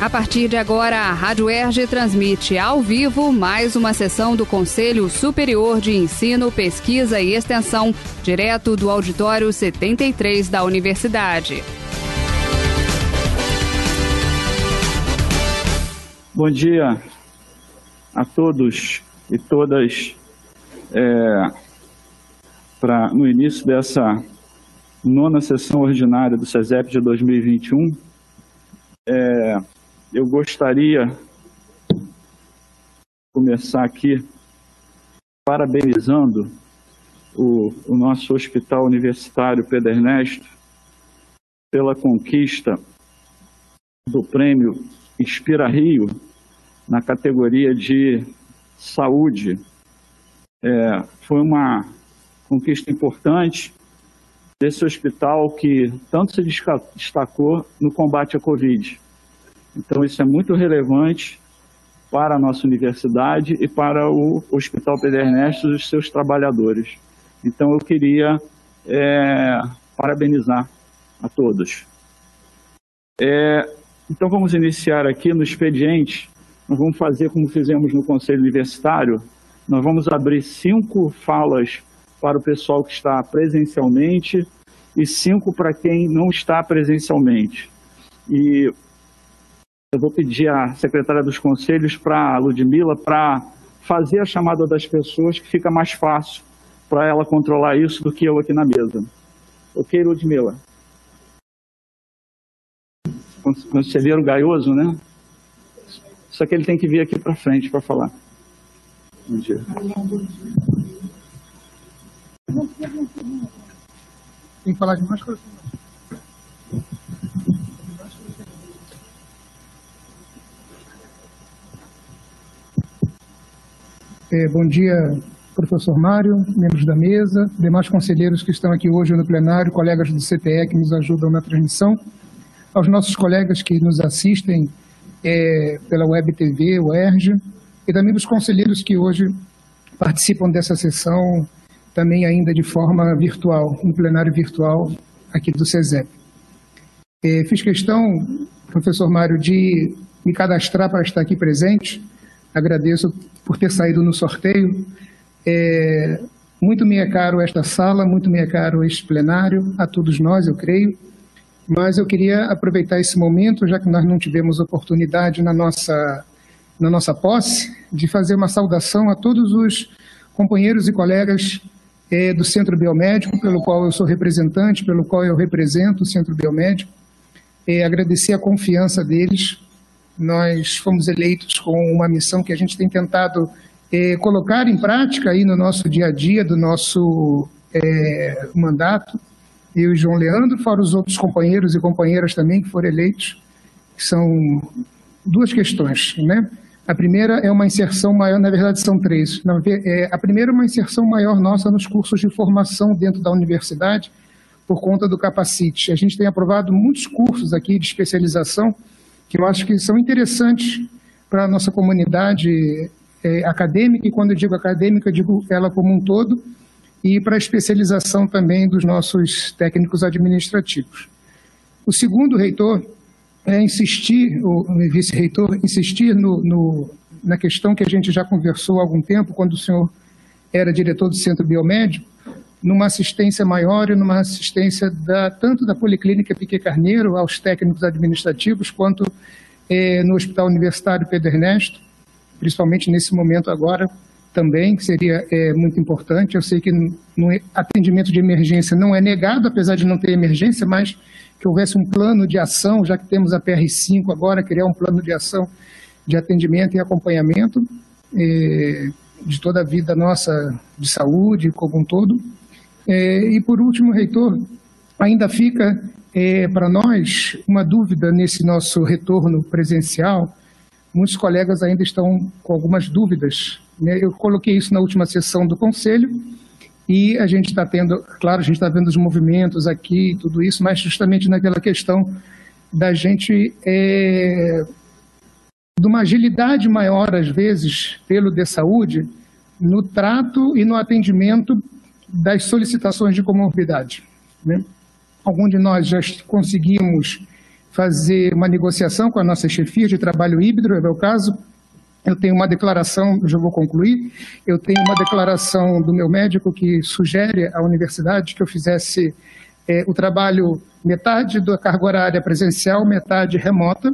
A partir de agora, a Rádio Erge transmite ao vivo mais uma sessão do Conselho Superior de Ensino, Pesquisa e Extensão, direto do Auditório 73 da Universidade. Bom dia a todos e todas. É, no início dessa nona sessão ordinária do SESEP de 2021, é, eu gostaria de começar aqui parabenizando o, o nosso Hospital Universitário Pedro Ernesto pela conquista do prêmio Inspira Rio na categoria de saúde. É, foi uma conquista importante desse hospital que tanto se destacou no combate à Covid. Então, isso é muito relevante para a nossa universidade e para o Hospital Pedro Ernesto e os seus trabalhadores. Então, eu queria é, parabenizar a todos. É, então, vamos iniciar aqui no expediente. Nós vamos fazer como fizemos no Conselho Universitário. Nós vamos abrir cinco falas para o pessoal que está presencialmente e cinco para quem não está presencialmente. E eu vou pedir à secretária dos conselhos, para a Ludmila, para fazer a chamada das pessoas, que fica mais fácil para ela controlar isso do que eu aqui na mesa. Ok, Ludmila? Conselheiro Gaioso, né? Só que ele tem que vir aqui para frente para falar. Bom dia. Tem que falar de mais coisas. É, bom dia, professor Mário, membros da mesa, demais conselheiros que estão aqui hoje no plenário, colegas do CTE que nos ajudam na transmissão, aos nossos colegas que nos assistem é, pela Web TV, o ERJ, e também dos conselheiros que hoje participam dessa sessão também ainda de forma virtual, no plenário virtual aqui do CESEP. É, fiz questão, professor Mário, de me cadastrar para estar aqui presente, agradeço por ter saído no sorteio. É, muito me é caro esta sala, muito me é caro este plenário, a todos nós, eu creio. Mas eu queria aproveitar esse momento, já que nós não tivemos oportunidade na nossa, na nossa posse, de fazer uma saudação a todos os companheiros e colegas é, do Centro Biomédico, pelo qual eu sou representante, pelo qual eu represento o Centro Biomédico. É, agradecer a confiança deles nós fomos eleitos com uma missão que a gente tem tentado é, colocar em prática aí no nosso dia a dia do nosso é, mandato. Eu e João Leandro, fora os outros companheiros e companheiras também que foram eleitos, que são duas questões, né? A primeira é uma inserção maior, na verdade são três. É, a primeira é uma inserção maior nossa nos cursos de formação dentro da universidade, por conta do Capacite. A gente tem aprovado muitos cursos aqui de especialização, que eu acho que são interessantes para a nossa comunidade é, acadêmica, e quando eu digo acadêmica, eu digo ela como um todo, e para a especialização também dos nossos técnicos administrativos. O segundo, reitor, é insistir, o vice-reitor, insistir no, no, na questão que a gente já conversou há algum tempo, quando o senhor era diretor do Centro Biomédico, numa assistência maior e numa assistência da, tanto da Policlínica Piquet Carneiro aos técnicos administrativos, quanto é, no Hospital Universitário Pedro Ernesto, principalmente nesse momento agora também, que seria é, muito importante. Eu sei que no atendimento de emergência não é negado, apesar de não ter emergência, mas que houvesse um plano de ação, já que temos a PR5 agora, criar um plano de ação de atendimento e acompanhamento é, de toda a vida nossa de saúde como um todo. É, e por último, reitor, ainda fica é, para nós uma dúvida nesse nosso retorno presencial. Muitos colegas ainda estão com algumas dúvidas. Né? Eu coloquei isso na última sessão do conselho e a gente está tendo, claro, a gente está vendo os movimentos aqui, tudo isso, mas justamente naquela questão da gente é, de uma agilidade maior, às vezes, pelo de saúde, no trato e no atendimento das solicitações de comorbidade. Né? Alguns de nós já conseguimos fazer uma negociação com a nossa chefia de trabalho híbrido, é o caso. Eu tenho uma declaração, já vou concluir, eu tenho uma declaração do meu médico que sugere à universidade que eu fizesse é, o trabalho metade da carga horária presencial, metade remota.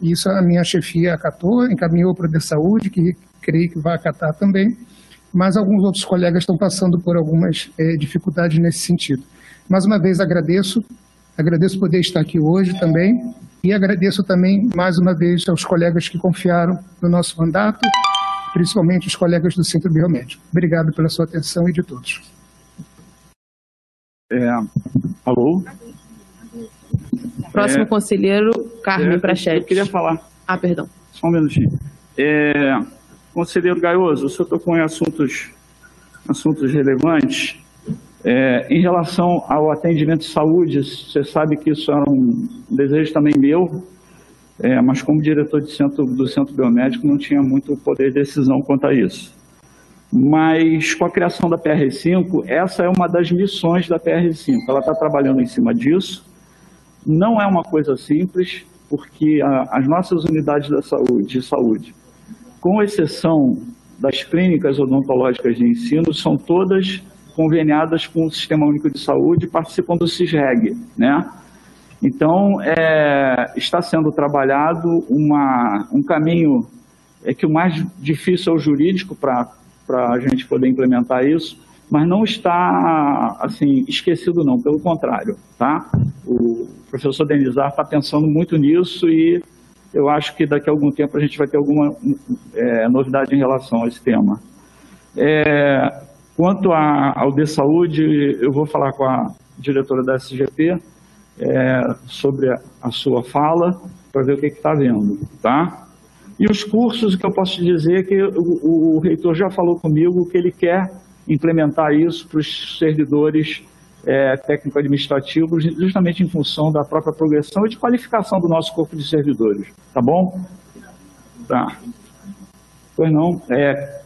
Isso a minha chefia acatou, encaminhou para o de saúde, que creio que vai acatar também. Mas alguns outros colegas estão passando por algumas é, dificuldades nesse sentido. Mais uma vez agradeço, agradeço poder estar aqui hoje também e agradeço também mais uma vez aos colegas que confiaram no nosso mandato, principalmente os colegas do Centro Biomédico. Obrigado pela sua atenção e de todos. É, alô? Próximo é, conselheiro, Carmen é, Prachete. Eu queria falar. Ah, perdão. Só um minutinho. É, conselheiro Gaioso, o senhor tocou em assuntos, assuntos relevantes. É, em relação ao atendimento de saúde, você sabe que isso era um desejo também meu, é, mas como diretor centro, do Centro Biomédico não tinha muito poder de decisão quanto a isso. Mas com a criação da PR5, essa é uma das missões da PR5. Ela está trabalhando em cima disso. Não é uma coisa simples, porque a, as nossas unidades da saúde, de saúde, com exceção das clínicas odontológicas de ensino, são todas conveniadas com o Sistema Único de Saúde e participam do CISREG, né? Então, é, está sendo trabalhado uma, um caminho é que o mais difícil é o jurídico para a gente poder implementar isso, mas não está assim esquecido não, pelo contrário, tá? O professor Denizar está pensando muito nisso e eu acho que daqui a algum tempo a gente vai ter alguma é, novidade em relação a esse tema. É, quanto a, ao de saúde, eu vou falar com a diretora da SGP é, sobre a, a, sua fala para ver o que está vendo, tá? E os cursos, o que eu posso te dizer é que o, o reitor já falou comigo que ele quer implementar isso para os servidores é, técnico-administrativos, justamente em função da própria progressão e de qualificação do nosso corpo de servidores. Tá bom? Tá. Pois não. É...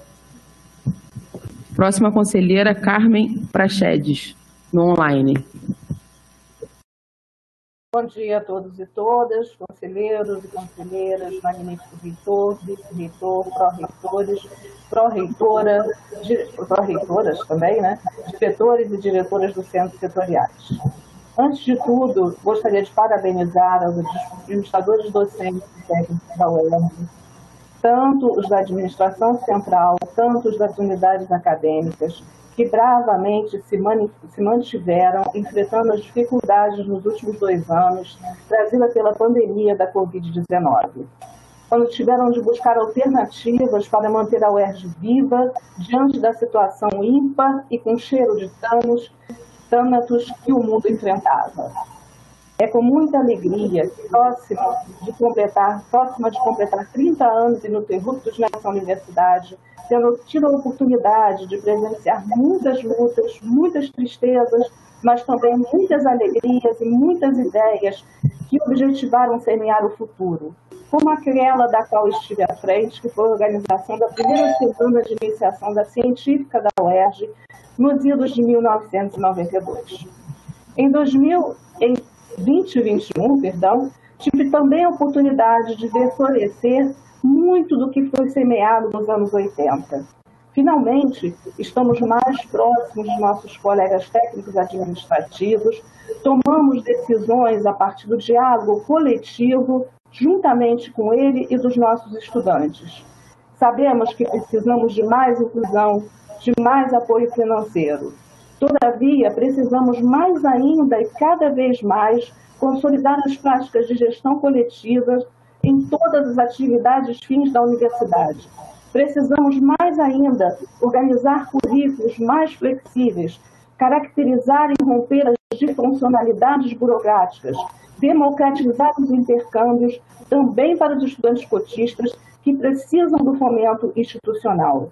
Próxima conselheira, Carmen Prachedes, no online. Bom dia a todos e todas, conselheiros e conselheiras, magnífico reitor, vice-reitor, pró-reitores, pró-reitora, pró-reitoras também, né? Diretores e diretoras dos centros setoriais. Antes de tudo, gostaria de parabenizar os administradores docentes e técnicos da UERJ, tanto os da administração central, tanto os das unidades acadêmicas, que bravamente se, mantiveram enfrentando as dificuldades nos últimos dois anos trazidas pela pandemia da Covid-19. Quando tiveram de buscar alternativas para manter a UERJ viva diante da situação ímpar e com cheiro de thanos, tânatos que o mundo enfrentava. É com muita alegria, próxima de completar, próxima de completar 30 anos ininterruptos nessa universidade, tendo tido a oportunidade de presenciar muitas lutas, muitas tristezas, mas também muitas alegrias e muitas ideias que objetivaram semear o futuro, como aquela da qual estive à frente, que foi a organização da primeira semana de iniciação da científica da UERJ, nos idos de 1992. Em 2000, em 2021, perdão, tive também a oportunidade de ver florescer muito do que foi semeado nos anos 80. Finalmente, estamos mais próximos dos nossos colegas técnicos administrativos, tomamos decisões a partir do diálogo coletivo, juntamente com ele e dos nossos estudantes. Sabemos que precisamos de mais inclusão, de mais apoio financeiro. Todavia, precisamos mais ainda e cada vez mais consolidar as práticas de gestão coletiva em todas as atividades fins da universidade. Precisamos mais ainda organizar currículos mais flexíveis, caracterizar e romper as disfuncionalidades burocráticas, democratizar os intercâmbios também para os estudantes cotistas que precisam do fomento institucional.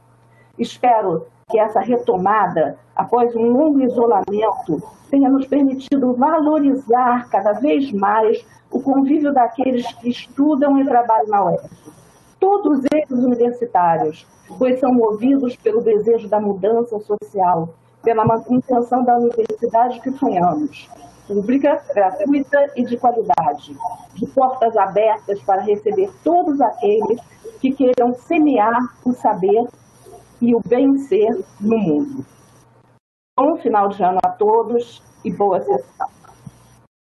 Espero que essa retomada, após um longo isolamento, tenha nos permitido valorizar cada vez mais o convívio daqueles que estudam e trabalham na UERJ. Todos eles universitários, pois são movidos pelo desejo da mudança social, pela intenção da universidade que sonhamos. Pública, gratuita e de qualidade, de portas abertas para receber todos aqueles que queiram semear o saber e o bem-ser no mundo. Bom final de ano a todos e boa sessão.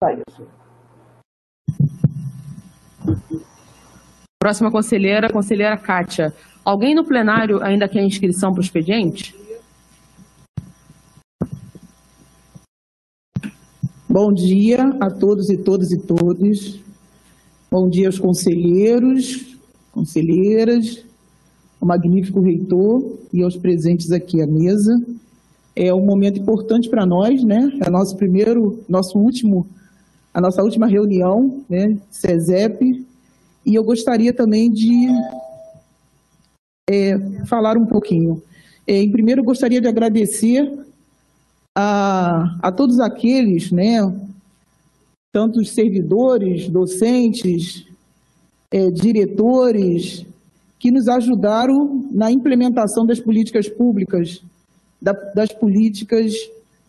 Só isso. Próxima conselheira, conselheira Kátia. Alguém no plenário ainda quer inscrição para o expediente? Bom dia a todos e todas e todos. Bom dia aos conselheiros, conselheiras, ao magnífico reitor e aos presentes aqui à mesa. É um momento importante para nós, né? É nosso primeiro, nosso último, a nossa última reunião, né? CESEP. E eu gostaria também de é, falar um pouquinho. É, em primeiro, gostaria de agradecer a, a todos aqueles, né, tanto os servidores, docentes, é, diretores, que nos ajudaram na implementação das políticas públicas, da, das políticas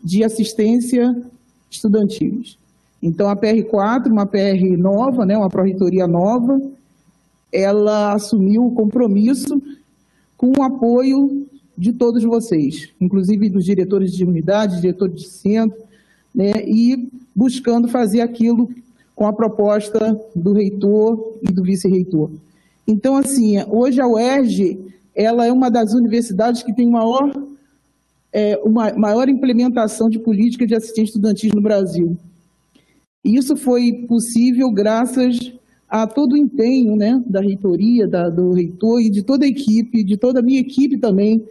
de assistência estudantil. Então, a PR4, uma PR nova, né, uma pró-reitoria nova, ela assumiu o compromisso com o apoio de todos vocês, inclusive dos diretores de unidade, diretores de centro, né, e buscando fazer aquilo com a proposta do reitor e do vice-reitor. Então, assim, hoje a UERJ, ela é uma das universidades que tem maior, é, uma maior implementação de política de assistência estudantil no Brasil. E isso foi possível graças a todo o empenho né, da reitoria, da, do reitor e de toda a equipe, de toda a minha equipe também,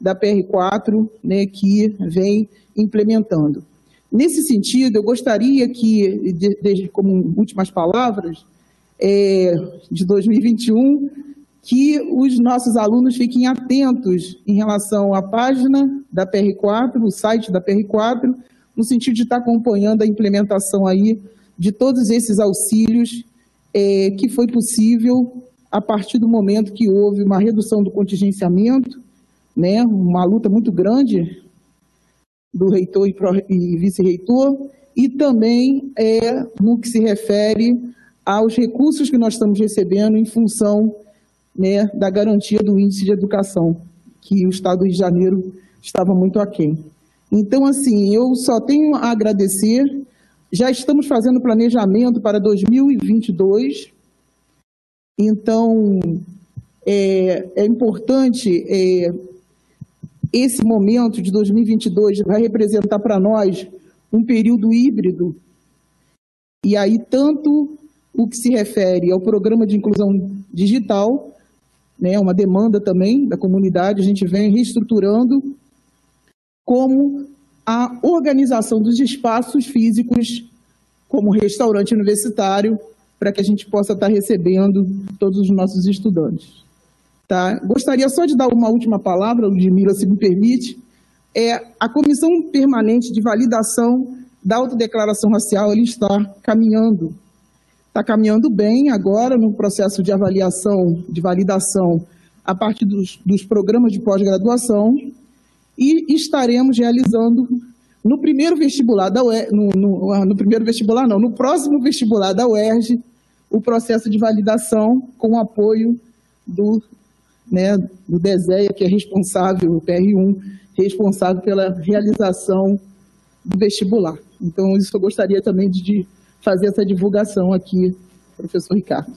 da PR4, né, que vem implementando. Nesse sentido, eu gostaria que, de, de, como últimas palavras, é, de 2021, que os nossos alunos fiquem atentos em relação à página da PR4, o site da PR4, no sentido de estar acompanhando a implementação aí de todos esses auxílios é, que foi possível a partir do momento que houve uma redução do contingenciamento, né, uma luta muito grande do reitor e, vice-reitor, e também é, no que se refere aos recursos que nós estamos recebendo em função né, da garantia do índice de educação, que o Estado do Rio de Janeiro estava muito aquém. Então, assim, eu só tenho a agradecer já estamos fazendo planejamento para 2022. Então, é, é importante, é, esse momento de 2022 vai representar para nós um período híbrido. E aí, tanto o que se refere ao programa de inclusão digital, né, uma demanda também da comunidade, a gente vem reestruturando, como a organização dos espaços físicos como restaurante universitário, para que a gente possa estar recebendo todos os nossos estudantes. Tá? Gostaria só de dar uma última palavra, Ludmila, se me permite. É, a Comissão Permanente de Validação da Autodeclaração Racial ele está caminhando. Está caminhando bem agora no processo de avaliação, de validação, a partir dos, dos programas de pós-graduação, e estaremos realizando no primeiro vestibular da no, no, ah, no, primeiro vestibular não, no próximo vestibular da UERJ, o processo de validação com o apoio do, né, do DESEA, que é responsável, o PR1, responsável pela realização do vestibular. Então, isso eu gostaria também de fazer essa divulgação aqui, professor Ricardo.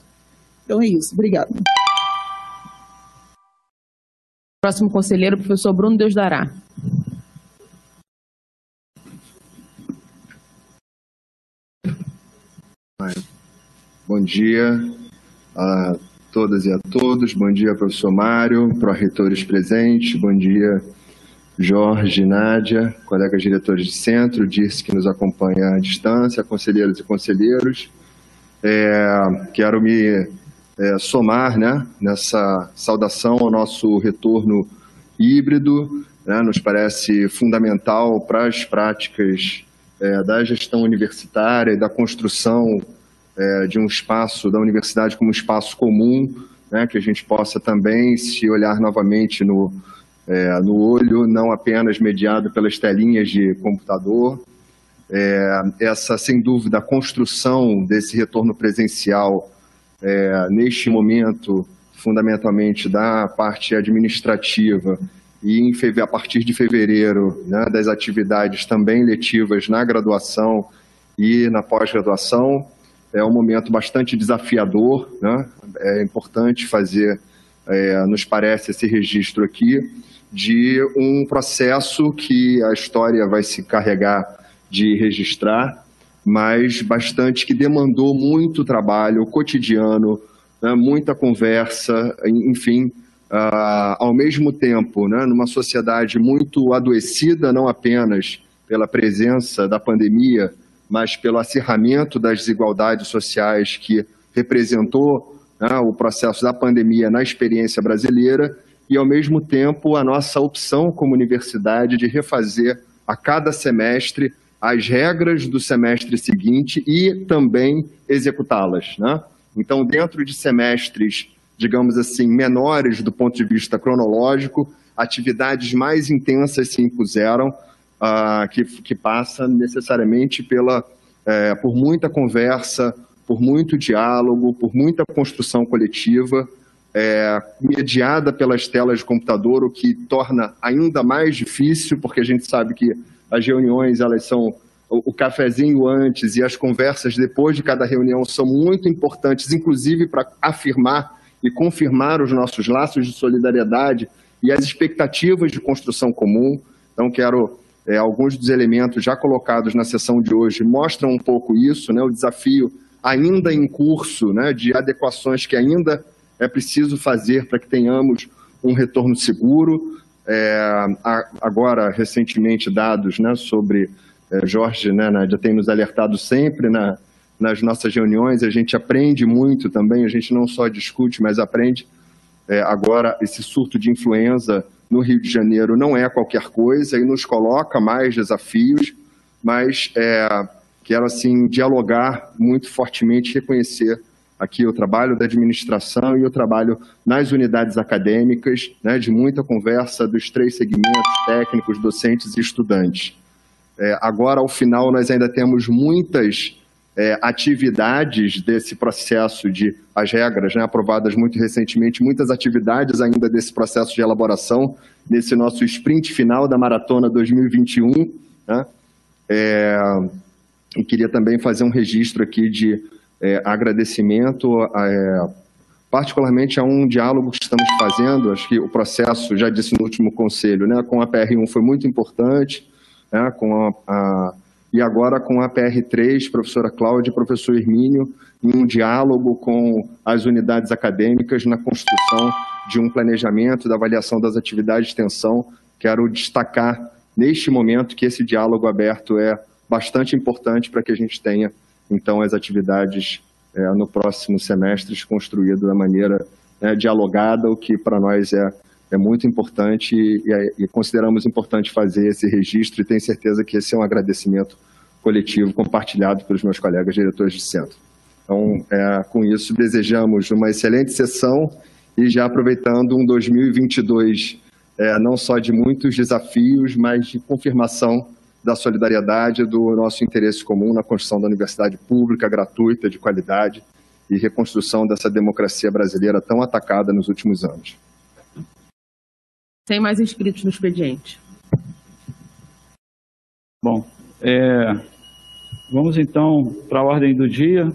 Então é isso, obrigado. Próximo conselheiro, professor Bruno Deus Dará. Bom dia a todas e a todos. Bom dia, professor Mário, pró-reitores presentes. Bom dia, Jorge, Nádia, colegas diretores de centro, disse que nos acompanha à distância, conselheiros e conselheiros. É, quero me é, somar né, nessa saudação ao nosso retorno híbrido, né, nos parece fundamental para as práticas é, da gestão universitária e da construção é, de um espaço da universidade como um espaço comum, né, que a gente possa também se olhar novamente no, é, no olho, não apenas mediado pelas telinhas de computador. É, essa, sem dúvida, a construção desse retorno presencial é, neste momento, fundamentalmente da parte administrativa e em, a partir de fevereiro, né, das atividades também letivas na graduação e na pós-graduação, é um momento bastante desafiador, né? é importante fazer, é, nos parece, esse registro aqui, de um processo que a história vai se carregar de registrar, mas bastante que demandou muito trabalho cotidiano, né? muita conversa, enfim, uh, ao mesmo tempo, né? numa sociedade muito adoecida, não apenas pela presença da pandemia, mas pelo acirramento das desigualdades sociais que representou né, o processo da pandemia na experiência brasileira, e, ao mesmo tempo, a nossa opção como universidade de refazer a cada semestre as regras do semestre seguinte e também executá-las. Né? Então, dentro de semestres, digamos assim, menores do ponto de vista cronológico, atividades mais intensas se impuseram uh, que, que passa necessariamente pela, é, por muita conversa, por muito diálogo, por muita construção coletiva, é, mediada pelas telas de computador, o que torna ainda mais difícil, porque a gente sabe que as reuniões elas são o cafezinho antes e as conversas depois de cada reunião são muito importantes, inclusive para afirmar e confirmar os nossos laços de solidariedade e as expectativas de construção comum. Então, quero é, alguns dos elementos já colocados na sessão de hoje mostram um pouco isso, né, o desafio ainda em curso né, de adequações que ainda é preciso fazer para que tenhamos um retorno seguro. É, agora, recentemente, dados né, sobre é, Jorge, né, Nádia, tem nos alertado sempre na, nas nossas reuniões, a gente aprende muito também, a gente não só discute, mas aprende. É, agora, esse surto de influenza no Rio de Janeiro não é qualquer coisa e nos coloca mais desafios, mas é, quero assim dialogar muito fortemente, reconhecer aqui o trabalho da administração e o trabalho nas unidades acadêmicas, né, de muita conversa dos três segmentos técnicos, docentes e estudantes. É, agora, ao final, nós ainda temos muitas é, atividades desse processo de as regras né, aprovadas muito recentemente, muitas atividades ainda desse processo de elaboração, nesse nosso sprint final da Maratona 2021. Né, é, e queria também fazer um registro aqui de é, agradecimento, é, particularmente a um diálogo que estamos fazendo, acho que o processo, já disse no último conselho, né, com a PR1 foi muito importante, né, com a, a e agora com a PR3, professora Cláudia e professor Hermínio, em um diálogo com as unidades acadêmicas na construção de um planejamento da avaliação das atividades de extensão. Quero destacar neste momento que esse diálogo aberto é bastante importante para que a gente tenha, então, as atividades é, no próximo semestre construídas da maneira é, dialogada, o que para nós é é muito importante e, e, consideramos importante fazer esse registro e tenho certeza que esse é um agradecimento coletivo compartilhado pelos meus colegas diretores de centro. Então, é, com isso, desejamos uma excelente sessão e já aproveitando um 2022 é, não só de muitos desafios, mas de confirmação da solidariedade do nosso interesse comum na construção da universidade pública, gratuita, de qualidade e reconstrução dessa democracia brasileira tão atacada nos últimos anos. Sem mais inscritos no expediente. Bom, é, vamos então para a ordem do dia.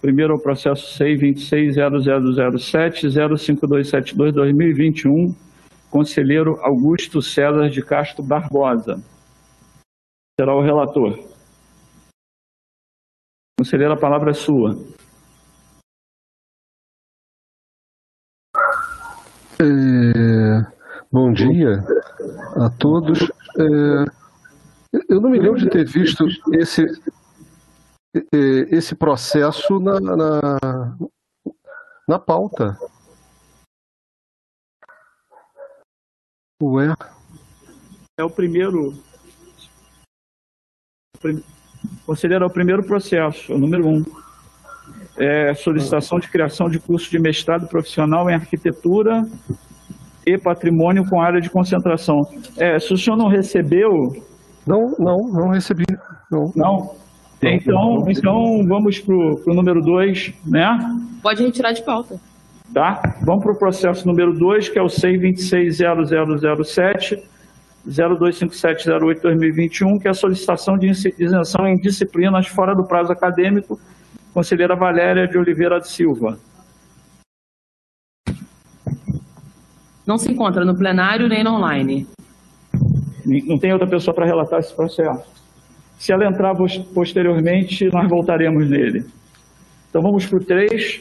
Primeiro, o processo C 26.0007-05272-2021, conselheiro Augusto César de Castro Barbosa. Será o relator. Conselheiro, a palavra é sua. Bom dia a todos. É, eu não me lembro de ter visto esse, é, esse processo na, na, na pauta. Ué? É o primeiro. Considera o primeiro processo, o número um. É solicitação de criação de curso de mestrado profissional em arquitetura e patrimônio com área de concentração. É, se o senhor não recebeu. Não, não, não recebi. Não? Não? Então, então vamos para o número 2, né? Pode retirar de pauta. Tá? Vamos para o processo número 2, que é o C 260007 025708-2021, que é a solicitação de isenção em disciplinas fora do prazo acadêmico, conselheira Valéria de Oliveira Silva. Não se encontra no plenário nem no online. Não tem outra pessoa para relatar esse processo. Se ela entrar posteriormente, nós voltaremos nele. Então vamos para o 3,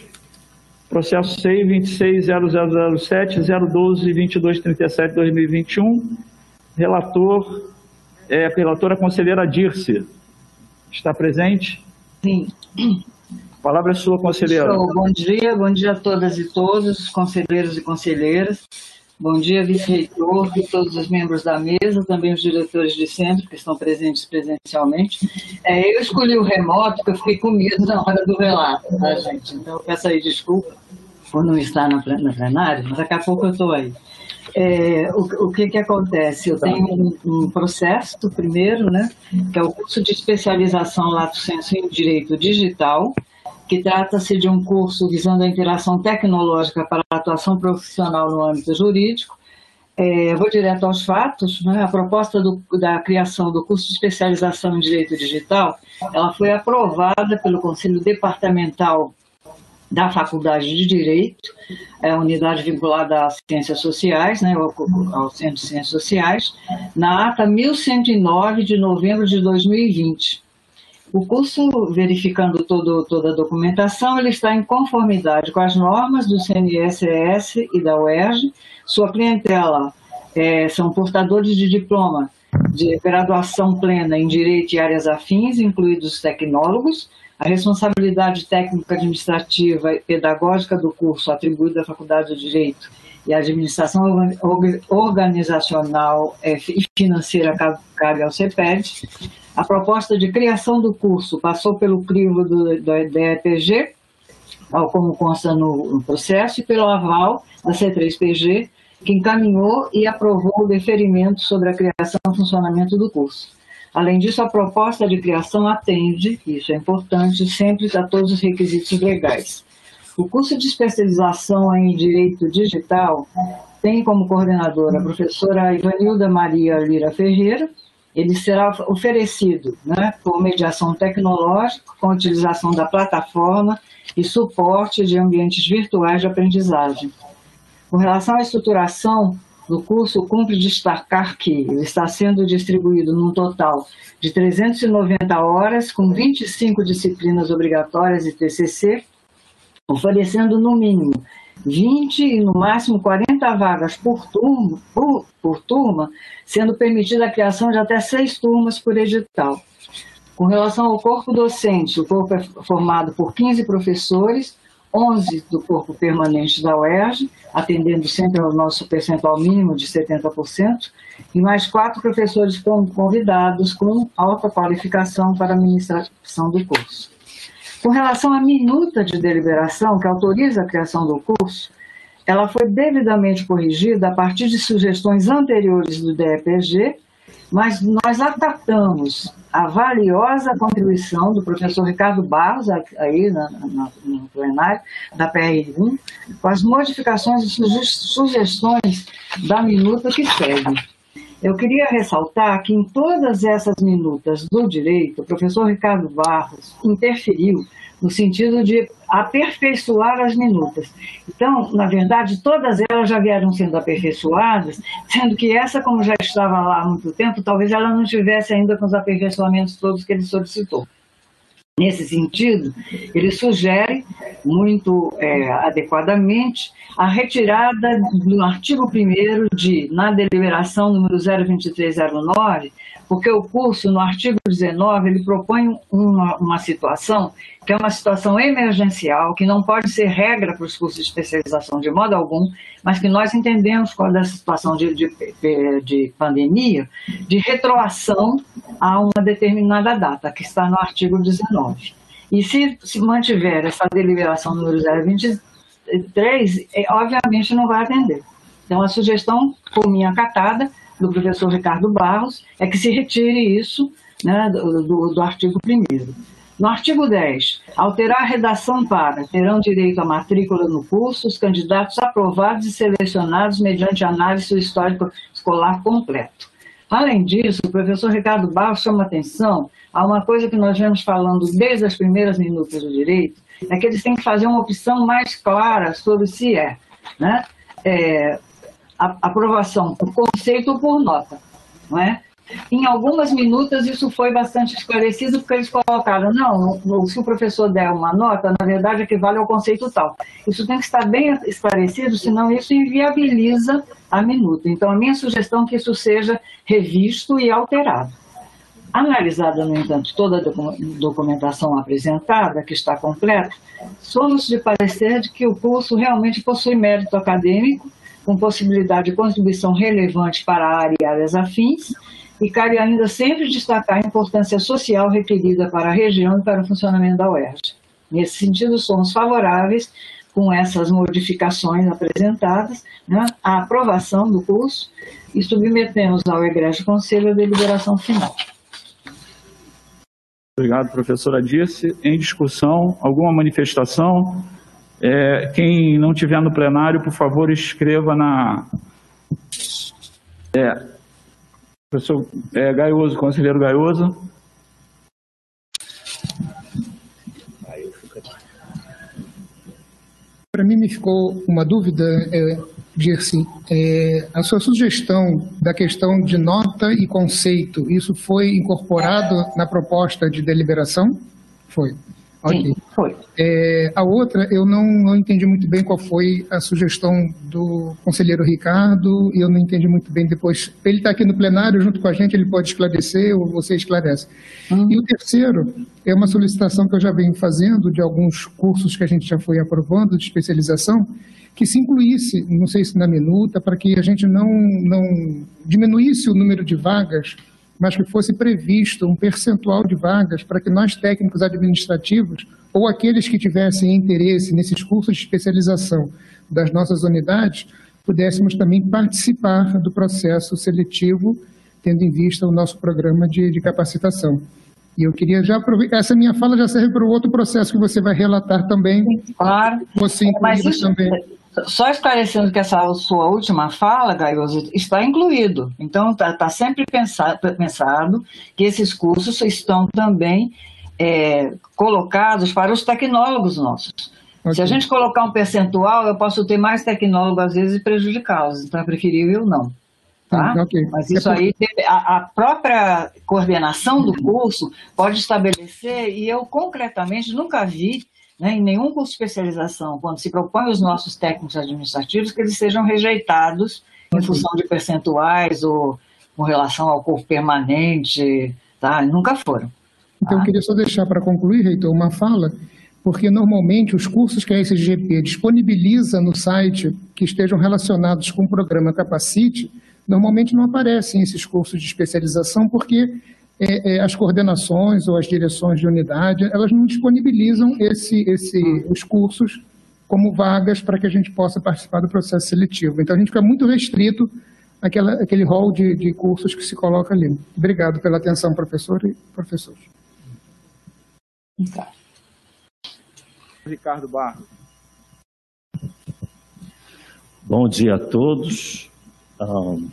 processo C 260007 012 2237 2021. Relator, é, a relatora conselheira Dirce. Está presente? Sim. A palavra é sua, conselheira. Bom dia, bom dia a todas e todos, conselheiros e conselheiras. Bom dia, vice-reitor e todos os membros da mesa, também os diretores de centro que estão presentes presencialmente. É, eu escolhi o remoto porque eu fiquei com medo na hora do relato, tá, gente? Então eu peço aí desculpa por não estar na plenária, mas daqui a pouco eu estou aí. É, o, o, que que acontece? Eu tenho um, um, processo primeiro, né, que é o curso de especialização Lato Senso em Direito Digital, que trata-se de um curso visando a interação tecnológica para a atuação profissional no âmbito jurídico. É, vou direto aos fatos. Né? A proposta do, da criação do curso de especialização em Direito Digital, ela foi aprovada pelo Conselho Departamental da Faculdade de Direito, é unidade vinculada às ciências sociais, né, ao, ao Centro de Ciências Sociais, na ata 1109 de novembro de 2020. O curso, verificando todo, toda a documentação, ele está em conformidade com as normas do CNSS e da UERJ. Sua clientela é, são portadores de diploma de graduação plena em Direito e áreas afins, incluídos tecnólogos. A responsabilidade técnica, administrativa e pedagógica do curso atribuída à Faculdade de Direito e administração organizacional e financeira cabe ao CEPED. A proposta de criação do curso passou pelo crivo do, do DEPG, como consta no, no processo, e pelo aval da C3PG, que encaminhou e aprovou o deferimento sobre a criação e funcionamento do curso. Além disso, a proposta de criação atende, isso é importante, sempre a todos os requisitos legais. O curso de especialização em Direito Digital tem como coordenadora a professora Ivanilda Maria Lira Ferreira, ele será oferecido né, por mediação tecnológica, com utilização da plataforma e suporte de ambientes virtuais de aprendizagem. Com relação à estruturação do curso, cumpre destacar que ele está sendo distribuído num total de 390 horas, com 25 disciplinas obrigatórias e TCC, oferecendo no mínimo 20 e no máximo 40 vagas por turma, por, por turma, sendo permitida a criação de até seis turmas por edital. Com relação ao corpo docente, o corpo é formado por 15 professores, 11 do corpo permanente da UERJ, atendendo sempre ao nosso percentual mínimo de 70%, e mais quatro professores convidados com alta qualificação para a administração do curso. Com relação à minuta de deliberação que autoriza a criação do curso, ela foi devidamente corrigida a partir de sugestões anteriores do DEPG, mas nós acatamos a valiosa contribuição do professor Ricardo Barros, aí no plenário, da PR1, com as modificações e sugestões da minuta que segue. Eu queria ressaltar que em todas essas minutas do direito, o professor Ricardo Barros interferiu no sentido de aperfeiçoar as minutas. Então, na verdade, todas elas já vieram sendo aperfeiçoadas, sendo que essa, como já estava lá há muito tempo, talvez ela não tivesse ainda com os aperfeiçoamentos todos que ele solicitou. Nesse sentido, ele sugere, muito é, adequadamente, a retirada do artigo 1 de, na deliberação número 02309, porque o curso, no artigo 19, ele propõe uma, uma situação que é uma situação emergencial, que não pode ser regra para os cursos de especialização de modo algum, mas que nós entendemos qual é a situação de, de, de pandemia, de retroação a uma determinada data, que está no artigo 19. E se, se mantiver essa deliberação número 023, é, obviamente não vai atender. Então, a sugestão, por minha catada, do professor Ricardo Barros, é que se retire isso né, do, do, artigo 1 no artigo 10, alterar a redação para terão direito à matrícula no curso os candidatos aprovados e selecionados mediante análise histórico escolar completo. Além disso, o professor Ricardo Barros chama atenção a uma coisa que nós vemos falando desde as primeiras minutas do direito, é que eles têm que fazer uma opção mais clara sobre se é, né, é aprovação por conceito ou por nota, não é? Em algumas minutas isso foi bastante esclarecido, porque eles colocaram, não, se o professor der uma nota, na verdade equivale ao conceito tal. Isso tem que estar bem esclarecido, senão isso inviabiliza a minuta. Então, a minha sugestão é que isso seja revisto e alterado. Analisada, no entanto, toda a documentação apresentada, que está completa, somos de parecer de que o curso realmente possui mérito acadêmico, com possibilidade de contribuição relevante para a área e áreas afins, e cabe ainda sempre destacar a importância social requerida para a região e para o funcionamento da UERJ. Nesse sentido, somos favoráveis com essas modificações apresentadas, né, à aprovação do curso e submetemos ao Egrégio Conselho a deliberação final. Obrigado, professora Dirce. Em discussão, alguma manifestação? É, quem não tiver no plenário, por favor, escreva na... É, Professor é, Gaioso, conselheiro Gaioso. Para mim me ficou uma dúvida, é, Dirce, é, a sua sugestão da questão de nota e conceito, isso foi incorporado na proposta de deliberação? Foi. Sim, foi. É, a outra, eu não, não entendi muito bem qual foi a sugestão do conselheiro Ricardo, e eu não entendi muito bem depois. Ele está aqui no plenário junto com a gente, ele pode esclarecer ou você esclarece. Hum. E o terceiro é uma solicitação que eu já venho fazendo de alguns cursos que a gente já foi aprovando de especialização, que se incluísse, não sei se na minuta, para que a gente não, não diminuísse o número de vagas mas que fosse previsto um percentual de vagas para que nós, técnicos administrativos, ou aqueles que tivessem interesse nesses cursos de especialização das nossas unidades, pudéssemos também participar do processo seletivo, tendo em vista o nosso programa de, de capacitação. E eu queria já aproveitar, essa minha fala já serve para o outro processo que você vai relatar também. Claro. Você incluídas também. Só esclarecendo que essa sua última fala, Gaioso, está incluído. Então, está tá sempre pensado, pensado que esses cursos estão também é, colocados para os tecnólogos nossos. Okay. Se a gente colocar um percentual, eu posso ter mais tecnólogo, às vezes, e prejudicá-los. Então, é preferível não. Tá? Ah, okay. Mas isso é aí, a, a própria coordenação do curso pode estabelecer, e eu concretamente nunca vi né, em nenhum curso de especialização, quando se propõe os nossos técnicos administrativos, que eles sejam rejeitados em função de percentuais ou com relação ao corpo permanente, tá? Nunca foram. Então, eu queria só deixar para concluir, Reitor, uma fala, porque normalmente os cursos que a SGP disponibiliza no site que estejam relacionados com o programa Capacite, normalmente não aparecem esses cursos de especialização, porque é, é, as coordenações ou as direções de unidade, elas não disponibilizam esse, esse, os cursos como vagas para que a gente possa participar do processo seletivo. Então, a gente fica muito restrito àquela, àquele rol de, de cursos que se coloca ali. Obrigado pela atenção, professor e professores. Tá. Ricardo Barros. Bom dia a todos. Um,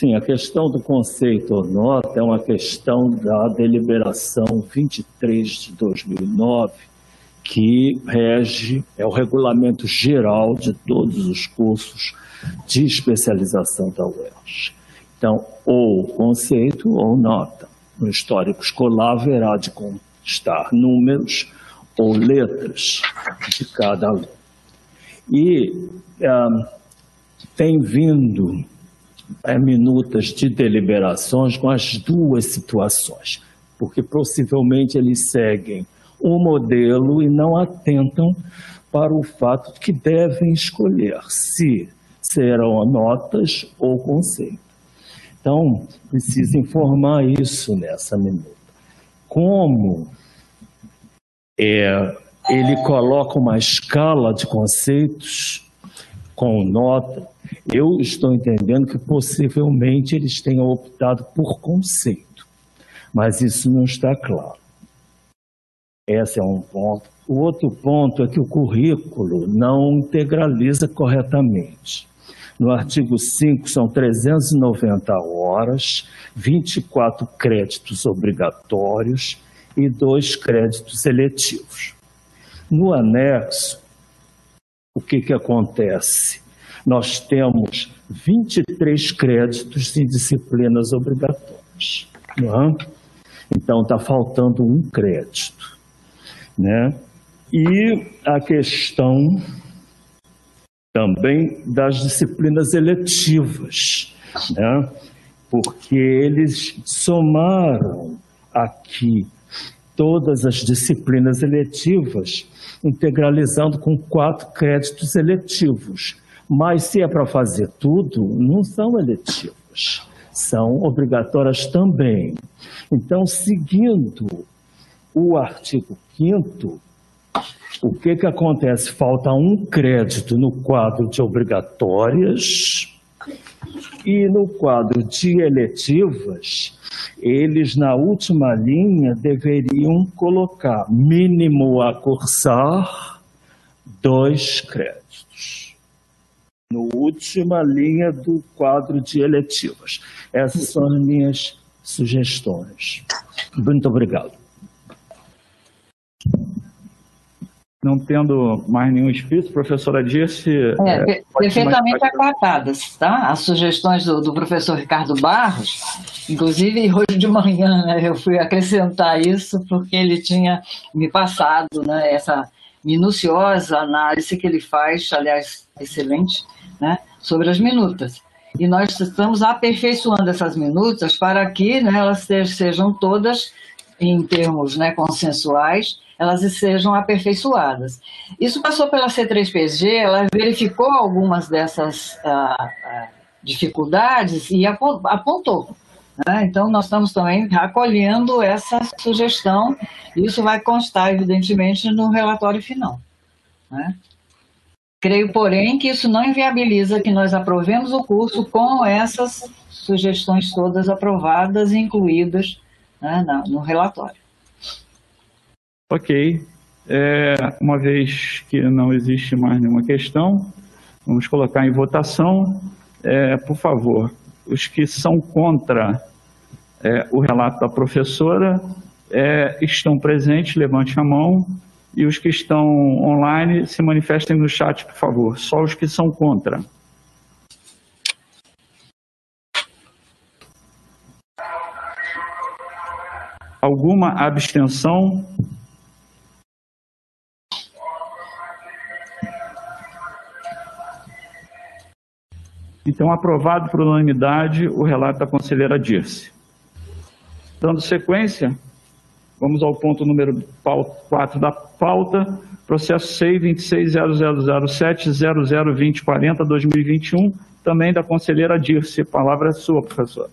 Sim, a questão do conceito ou nota é uma questão da deliberação 23 de 2009, que rege, é o regulamento geral de todos os cursos de especialização da UERJ. Então, ou conceito ou nota. No histórico escolar haverá de constar números ou letras de cada aluno. E um, tem vindo é, minutas de deliberações com as duas situações, porque possivelmente eles seguem um modelo e não atentam para o fato de que devem escolher se serão notas ou conceito. Então, precisa informar isso nessa minuta. Como é, ele coloca uma escala de conceitos com nota, eu estou entendendo que possivelmente eles tenham optado por conceito, mas isso não está claro. Esse é um ponto. O outro ponto é que o currículo não integraliza corretamente. No artigo 5, são 390 horas, 24 créditos obrigatórios e dois créditos eletivos. No anexo, o que, que acontece? Nós temos 23 créditos em disciplinas obrigatórias. É? Então, está faltando um crédito. Né? E a questão também das disciplinas eletivas, né? porque eles somaram aqui todas as disciplinas eletivas, integralizando com quatro créditos eletivos. Mas se é para fazer tudo, não são eletivas, são obrigatórias também. Então, seguindo o artigo 5 o que, que acontece? Falta um crédito no quadro de obrigatórias e no quadro de eletivas, eles na última linha deveriam colocar mínimo a cursar dois créditos. No última linha do quadro de eletivas. Essas são as minhas sugestões. Muito obrigado. Não tendo mais nenhum espírito, professora Dirce. É, é, perfeitamente acatadas, tá? As sugestões do, do, professor Ricardo Barros, inclusive hoje de manhã né, eu fui acrescentar isso porque ele tinha me passado né, essa minuciosa análise que ele faz, aliás, excelente, né, sobre as minutas. E nós estamos aperfeiçoando essas minutas para que né, elas sejam todas, em termos né, consensuais, elas sejam aperfeiçoadas. Isso passou pela C3PG, ela verificou algumas dessas ah, ah, dificuldades e apontou. Né? Então, nós estamos também acolhendo essa sugestão, isso vai constar, evidentemente, no relatório final. Né? Creio, porém, que isso não inviabiliza que nós aprovemos o curso com essas sugestões todas aprovadas e incluídas né, no relatório. Ok. É, uma vez que não existe mais nenhuma questão, vamos colocar em votação. É, por favor, os que são contra é, o relato da professora é, estão presentes, levante a mão. E os que estão online se manifestem no chat, por favor. Só os que são contra. Alguma abstenção? Então, aprovado por unanimidade o relato da conselheira Dirce. Dando sequência, vamos ao ponto número 4 da pauta, processo C 26.0007.002040-2021, também da conselheira Dirce. Palavra é sua, professora.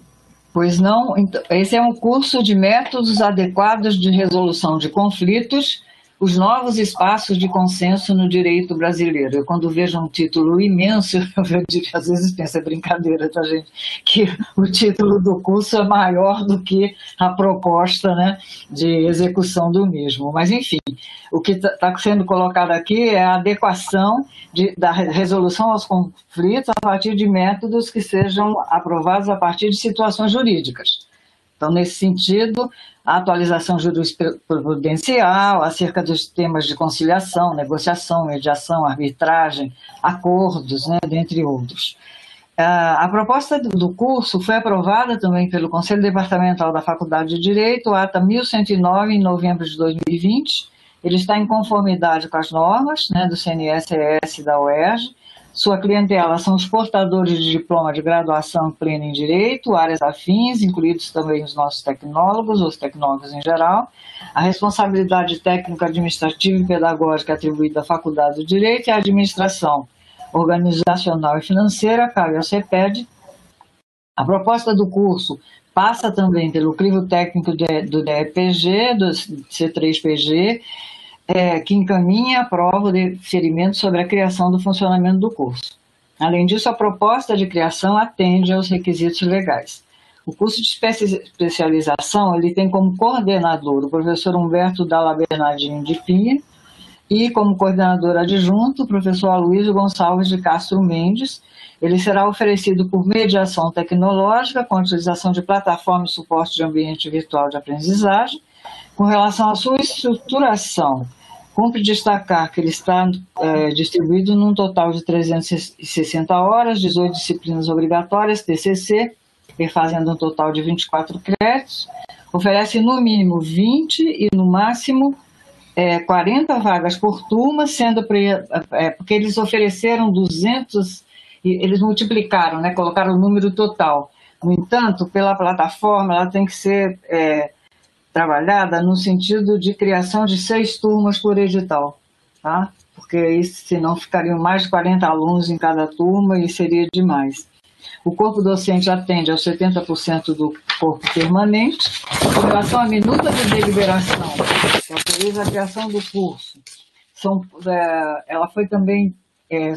Pois não, então, esse é um curso de métodos adequados de resolução de conflitos os novos espaços de consenso no direito brasileiro. Eu, quando vejo um título imenso, eu digo, às vezes penso, é brincadeira, tá, gente? Que o título do curso é maior do que a proposta né, de execução do mesmo. Mas, enfim, o que está tá sendo colocado aqui é a adequação de, da resolução aos conflitos a partir de métodos que sejam aprovados a partir de situações jurídicas. Então, nesse sentido, a atualização jurisprudencial acerca dos temas de conciliação, negociação, mediação, arbitragem, acordos, né, dentre outros. A proposta do curso foi aprovada também pelo Conselho Departamental da Faculdade de Direito, ata 1109, em novembro de 2020. Ele está em conformidade com as normas né, do CNSS e da UERJ, sua clientela são os portadores de diploma de graduação plena em Direito, áreas afins, incluídos também os nossos tecnólogos, os tecnólogos em geral. A responsabilidade técnica, administrativa e pedagógica atribuída à Faculdade do Direito e a administração organizacional e financeira cabe ao CEPED. A proposta do curso passa também pelo crivo técnico do DEPG, do C3PG, é, que encaminha a prova de ferimento sobre a criação do funcionamento do curso. Além disso, a proposta de criação atende aos requisitos legais. O curso de especialização ele tem como coordenador o professor Humberto Dalla Bernardini de Pinha e como coordenador adjunto o professor Aloysio Gonçalves de Castro Mendes. Ele será oferecido por mediação tecnológica com utilização de plataforma e suporte de ambiente virtual de aprendizagem. Com relação à sua estruturação, Cumpre destacar que ele está é, distribuído num total de 360 horas, 18 disciplinas obrigatórias, TCC, fazendo um total de 24 créditos. Oferece no mínimo 20 e no máximo é, 40 vagas por turma, sendo é, porque eles ofereceram 200, eles multiplicaram, né, colocaram o número total. No entanto, pela plataforma, ela tem que ser trabalhada no sentido de criação de seis turmas por edital, tá? porque isso, senão ficariam mais de 40 alunos em cada turma e seria demais. O corpo docente atende aos 70% do corpo permanente. Com relação à minuta de deliberação, que autoriza a criação do curso, são, é, ela foi também, é,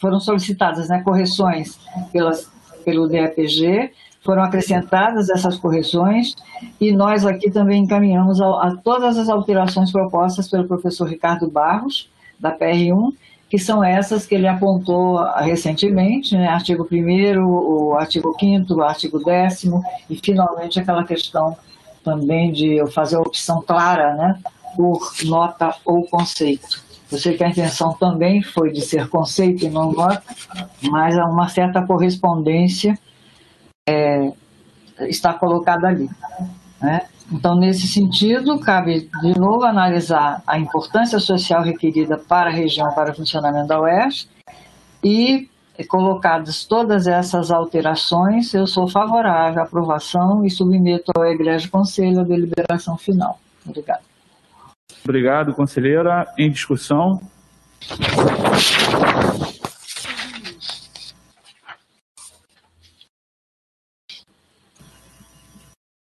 foram solicitadas né, correções pelas, pelo DEPG, foram acrescentadas essas correções e nós aqui também encaminhamos a, a todas as alterações propostas pelo professor Ricardo Barros, da PR1, que são essas que ele apontou recentemente, né, artigo 1 o artigo 5 o artigo 10 e finalmente aquela questão também de eu fazer a opção clara, né, por nota ou conceito. Eu sei que a intenção também foi de ser conceito e não nota, mas há uma certa correspondência é, está colocada ali. Né? Então, nesse sentido, cabe de novo analisar a importância social requerida para a região, para o funcionamento da UERJ, e colocadas todas essas alterações, eu sou favorável à aprovação e submeto ao Egrégio Conselho a deliberação final. Obrigado. Obrigado, conselheira. Em discussão.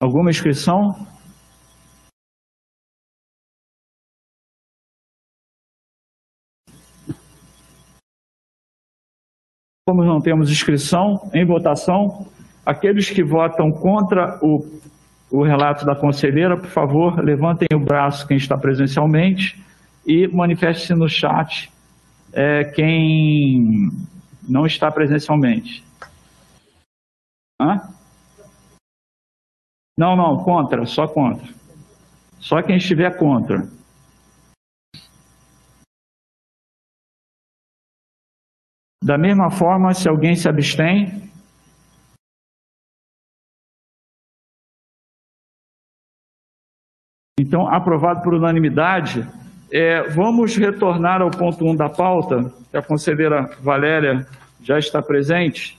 Alguma inscrição? Como não temos inscrição em votação, aqueles que votam contra o, o relato da conselheira, por favor, levantem o braço quem está presencialmente e manifeste-se no chat é, quem não está presencialmente. Hã? Não, não, contra, só contra. Só quem estiver contra. Da mesma forma, se alguém se abstém, então aprovado por unanimidade. É, vamos retornar ao ponto 1 um da pauta, que a conselheira Valéria já está presente,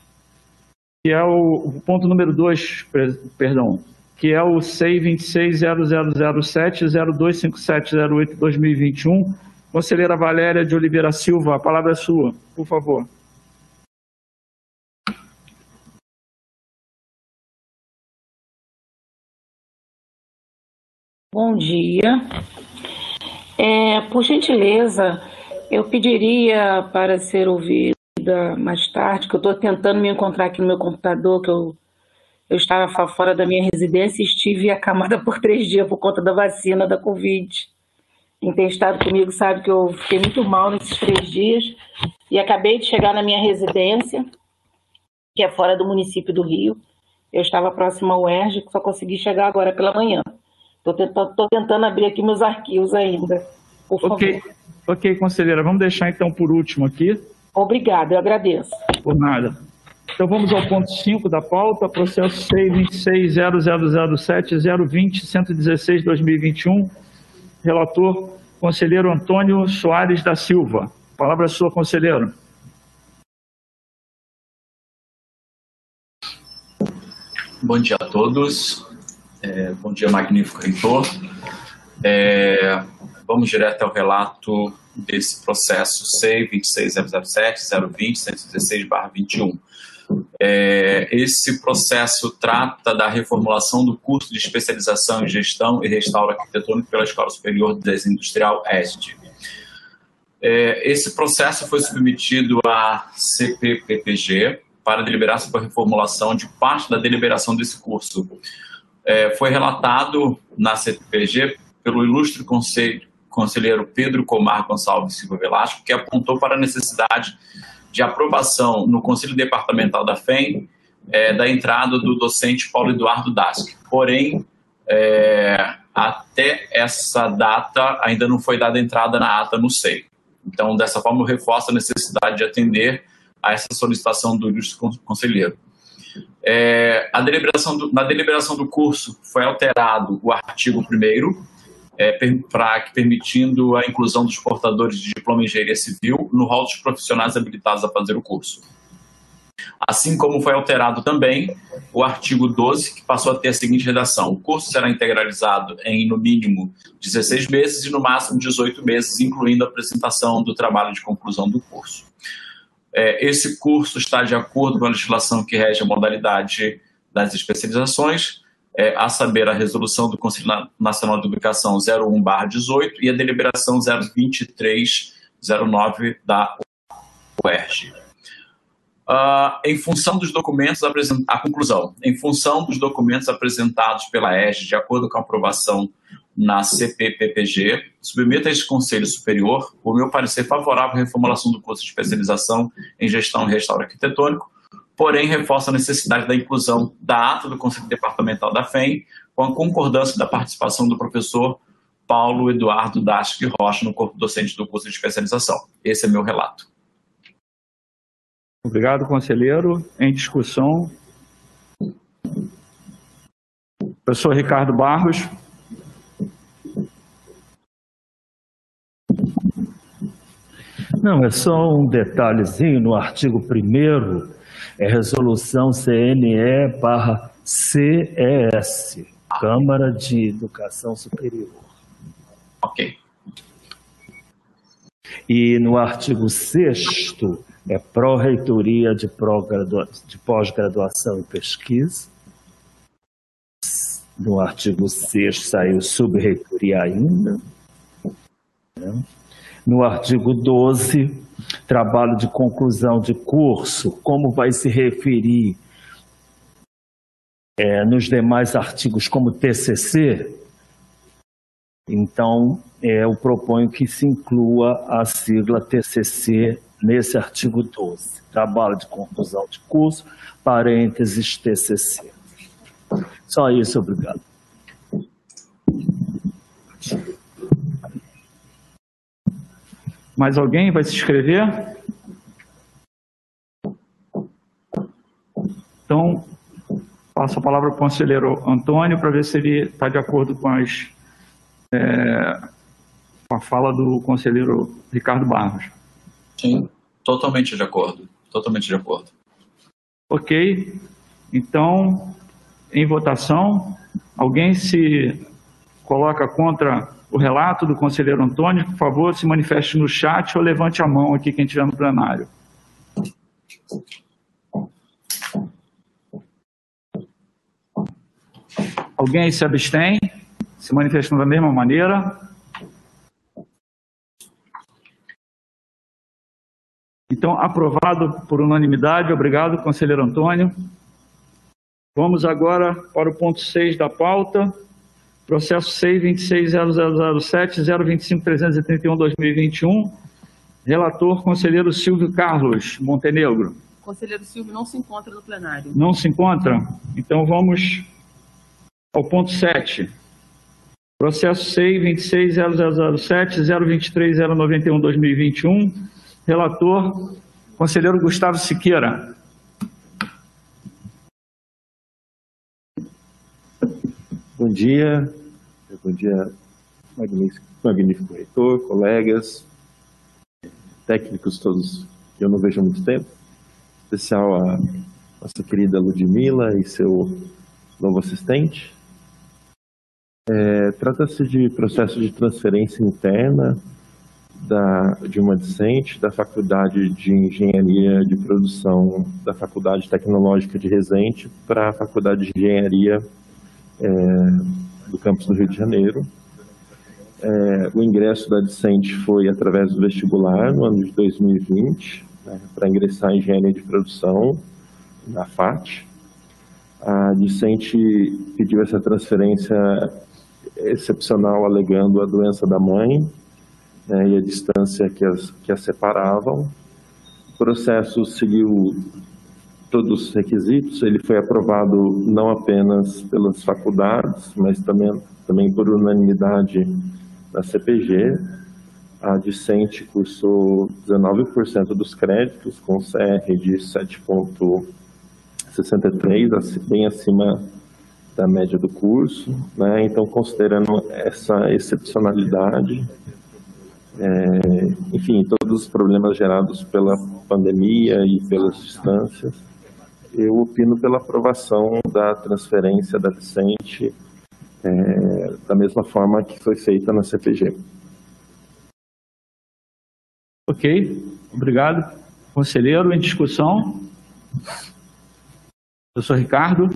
que é o, o ponto número 2, perdão, que é o CEI 260007-025708-2021. Conselheira Valéria de Oliveira Silva, a palavra é sua, por favor. Bom dia. É, por gentileza, eu pediria para ser ouvida mais tarde, que eu estou tentando me encontrar aqui no meu computador, que eu eu estava fora da minha residência e estive acamada por três dias por conta da vacina da Covid. Quem tem estado comigo sabe que eu fiquei muito mal nesses três dias e acabei de chegar na minha residência, que é fora do município do Rio. Eu estava próxima ao UERJ, só consegui chegar agora pela manhã. Estou tentando, tentando abrir aqui meus arquivos ainda. Por ok, favor. ok, conselheira. Vamos deixar então por último aqui. Obrigada, eu agradeço. Por nada. Então vamos ao ponto 5 da pauta, processo C 260007 020 116 2021. Relator, conselheiro Antônio Soares da Silva. Palavra é sua, conselheiro. Bom dia a todos. É, bom dia, magnífico reitor. É, vamos direto ao relato desse processo C 26007 020 116 21. É, esse processo trata da reformulação do curso de especialização em gestão e restauro arquitetônico pela Escola Superior de Desenho Industrial ESD. É, esse processo foi submetido à CPPPG para deliberar sobre a reformulação de parte da deliberação desse curso. É, foi relatado na CPPG pelo ilustre conselho, conselheiro Pedro Comar Gonçalves Silva Velasco, que apontou para a necessidade de aprovação no Conselho Departamental da FEM é, da entrada do docente Paulo Eduardo Dask. Porém, é, até essa data ainda não foi dada entrada na ata no SEI. Então, dessa forma, eu reforço a necessidade de atender a essa solicitação do ilustre conselheiro. É, a deliberação do, na deliberação do curso foi alterado o artigo 1 é, permitindo a inclusão dos portadores de diploma em engenharia civil no rol dos profissionais habilitados a fazer o curso. Assim como foi alterado também o artigo 12, que passou a ter a seguinte redação: o curso será integralizado em, no mínimo, 16 meses e, no máximo, 18 meses, incluindo a apresentação do trabalho de conclusão do curso. É, esse curso está de acordo com a legislação que rege a modalidade das especializações, é, a saber, a resolução do Conselho Nacional de Educação 01-18 e a deliberação 02309 da UERJ. Uh, em função dos documentos apresentados, a conclusão, em função dos documentos apresentados pela ERJ, de acordo com a aprovação na CPPPG, submeto a este Conselho Superior o meu parecer favorável à reformulação do curso de especialização em gestão e restauro arquitetônico, porém reforço a necessidade da inclusão da ata do Conselho Departamental da FEM, com a concordância da participação do professor Paulo Eduardo Dasque Rocha no corpo docente do curso de especialização. Esse é meu relato. Obrigado, conselheiro. Em discussão. Professor Ricardo Barros. Não, é só um detalhezinho no artigo 1 é resolução CNE barra CES, Câmara de Educação Superior. Ok. E no artigo 6 é Pró-Reitoria de, de Pós-Graduação e Pesquisa. No artigo 6 saiu Subreitoria ainda. Né? No artigo 12, trabalho de conclusão de curso, como vai se referir é, nos demais artigos como TCC, então é, eu proponho que se inclua a sigla TCC nesse artigo 12, trabalho de conclusão de curso, parênteses TCC. Só isso, obrigado. Mais alguém vai se inscrever? Então, passo a palavra para o conselheiro Antônio para ver se ele está de acordo com, as, é, com a fala do conselheiro Ricardo Barros. Sim, totalmente de acordo. Totalmente de acordo. Ok. Então, em votação, alguém se coloca contra o relato do conselheiro Antônio, por favor, se manifeste no chat ou levante a mão aqui quem estiver no plenário. Alguém se abstém? Se manifestando da mesma maneira? Então, aprovado por unanimidade. Obrigado, conselheiro Antônio. Vamos agora para o ponto 6 da pauta. Processo 6260007 025 2021 Relator, conselheiro Silvio Carlos Montenegro. Conselheiro Silvio não se encontra no plenário. Não se encontra? Então vamos ao ponto 7. Processo 6260007 023 2021 Relator, conselheiro Gustavo Siqueira. Dia, bom dia, magnífico, magnífico reitor, colegas, técnicos todos que eu não vejo há muito tempo, em especial a nossa querida Ludmila e seu novo assistente. É, Trata-se de processo de transferência interna da, de uma discente da Faculdade de Engenharia de Produção da Faculdade Tecnológica de Resende para a Faculdade de Engenharia é, do campus do Rio de Janeiro. é, o ingresso da discente foi através do vestibular no ano de 2020, né, para ingressar em engenharia de produção na FAT. A discente pediu essa transferência excepcional alegando a doença da mãe né, e a distância que as, que as separavam. O processo seguiu todos os requisitos, ele foi aprovado não apenas pelas faculdades, mas também, também por unanimidade da CPG. A discente cursou 19% dos créditos, com CR de 7,63, bem acima da média do curso. Né? Então, considerando essa excepcionalidade, é, enfim, todos os problemas gerados pela pandemia e pelas distâncias, eu opino pela aprovação da transferência da Vicente é, da mesma forma que foi feita na CPG. Ok, obrigado. Conselheiro, em discussão. Professor Ricardo.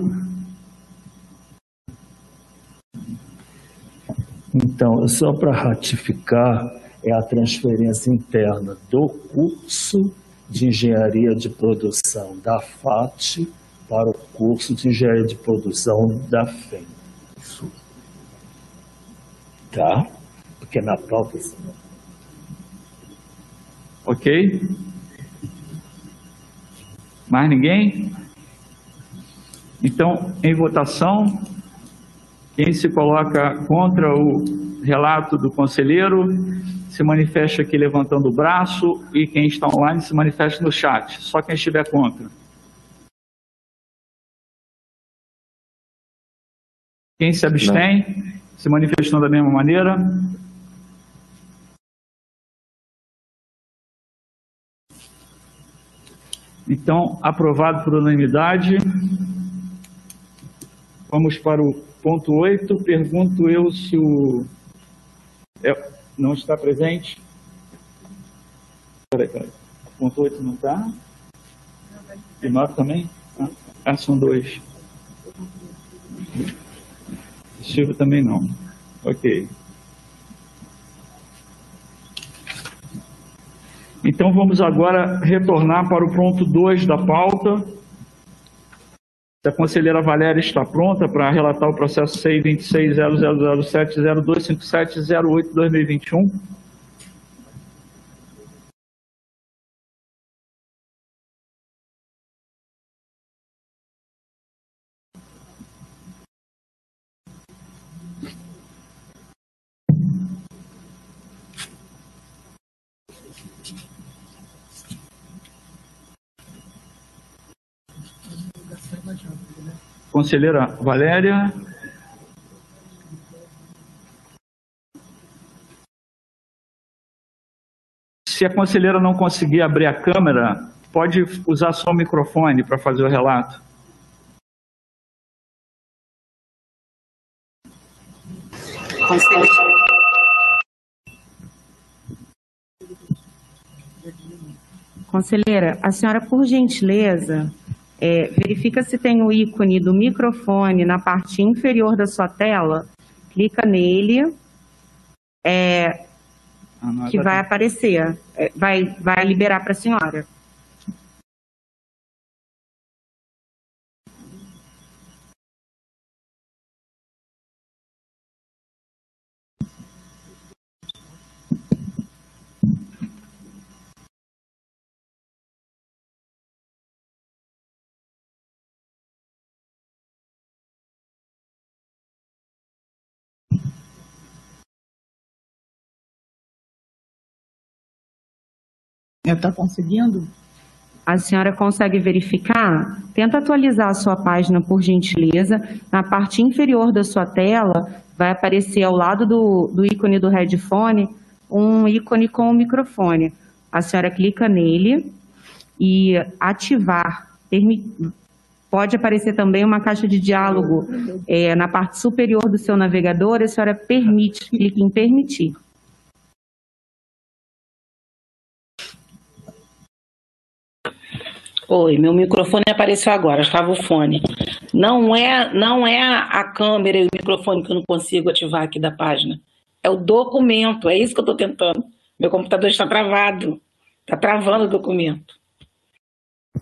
Então, só para ratificar, é a transferência interna do curso de engenharia de produção da FAT para o curso de engenharia de produção da FEM. Isso. Tá? Porque na pauta. Ok? Mais ninguém? Então, em votação, quem se coloca contra o relato do conselheiro se manifesta aqui levantando o braço e quem está online se manifesta no chat. Só quem estiver contra. Quem se abstém, Não. se manifestando da mesma maneira. Então, aprovado por unanimidade. Vamos para o ponto 8. Pergunto eu se o. É, não está presente. Peraí, peraí. Ponto 8 não está? E 9 também? Ah, são dois. Silvio também não. Ok. Então vamos agora retornar para o ponto 2 da pauta. Se a conselheira Valéria está pronta para relatar o processo 626.0007.0257.08.2021, Conselheira Valéria. Se a conselheira não conseguir abrir a câmera, pode usar só o microfone para fazer o relato. Conselheira, a senhora, por gentileza, é, verifica se tem o ícone do microfone na parte inferior da sua tela, clica nele, é, ah, que vai aparecer, é, vai, vai liberar para a senhora. Está conseguindo? A senhora consegue verificar? Tenta atualizar a sua página, por gentileza. Na parte inferior da sua tela, vai aparecer ao lado do, do ícone do headphone um ícone com o microfone. A senhora clica nele e ativar. Pode aparecer também uma caixa de diálogo é, na parte superior do seu navegador. A senhora permite, clique em permitir. Oi, meu microfone apareceu agora, estava o fone. Não é, não é a câmera e o microfone que eu não consigo ativar aqui da página. É o documento, é isso que eu estou tentando. Meu computador está travado, está travando o documento.